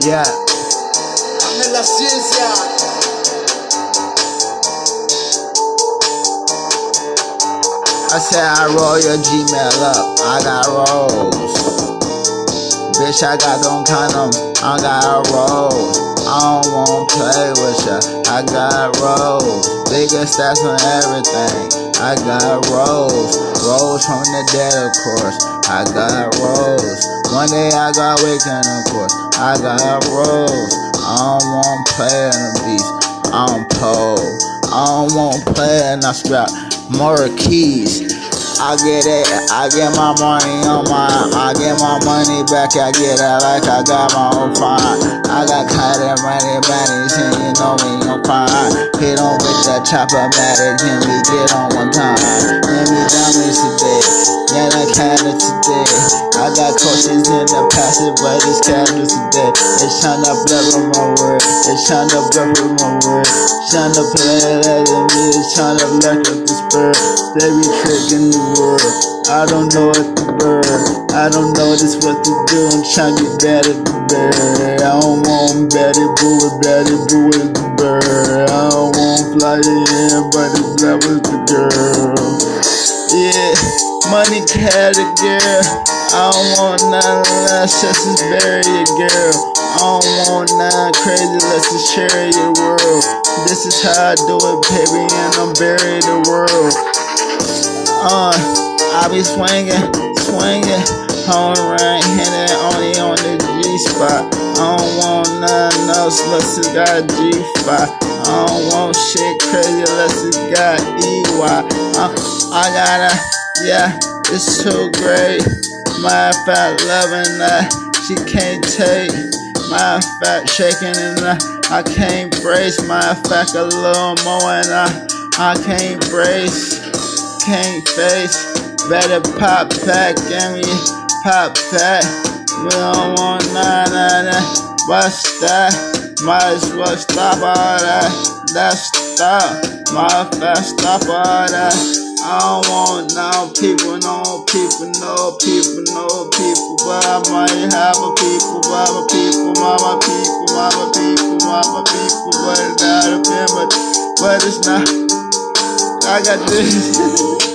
Yeah. Hazme la ciencia. I said I roll your Gmail up. I got rolls. Bitch, I got them condoms. I got rolls. I don't want to play with ya. I got rolls. Bigger stats on everything. I got rolls. Rolls from the dead, of course. I got rolls. One day I got waking, of course. I got rolls. I don't want play in the beast. I'm pole. I don't want play in the scrap. More keys. I get it, I get my money on my, I get my money back, I get it like I got my own fine. I got kind of money, baddies, and you know me, I'm fine. Hit on with that chopper, matic, and we get on one Of today. I got coaches in the past, but it's cameras today. It's trying to blur my word, it's trying to blur my word. Trying to play it as me, to lurk up the spur. They be tricking the world. I don't know what to bird. I don't know this what to do. I'm trying to get better than bird. I don't want better boo with better boo with the bird. I don't want fly in, but it's love with the girl. Yeah, money cat a girl. I don't want none less, just to bury your girl. I don't want none crazy, let's just share your world. This is how I do it, baby, and I'm bury the world. Uh, I be swinging, swinging, on right handed, only on the G spot. I don't want nothing else unless it got G spot. I don't want shit crazy unless it got EY. Uh, I gotta, yeah, it's too great. My fat loving that she can't take. My fat shaking and I, I can't brace. My fat a little more and I, I can't brace can't face. Better pop back, give me pop back. We don't want none of that. What's that? Might as well stop all that. That's stop. My fast stop all that. I don't want no people, no people, no people, no people. But I might have a people, mama people, mama people, mama people, mama people. But it gotta be, but, but it's not. I got this.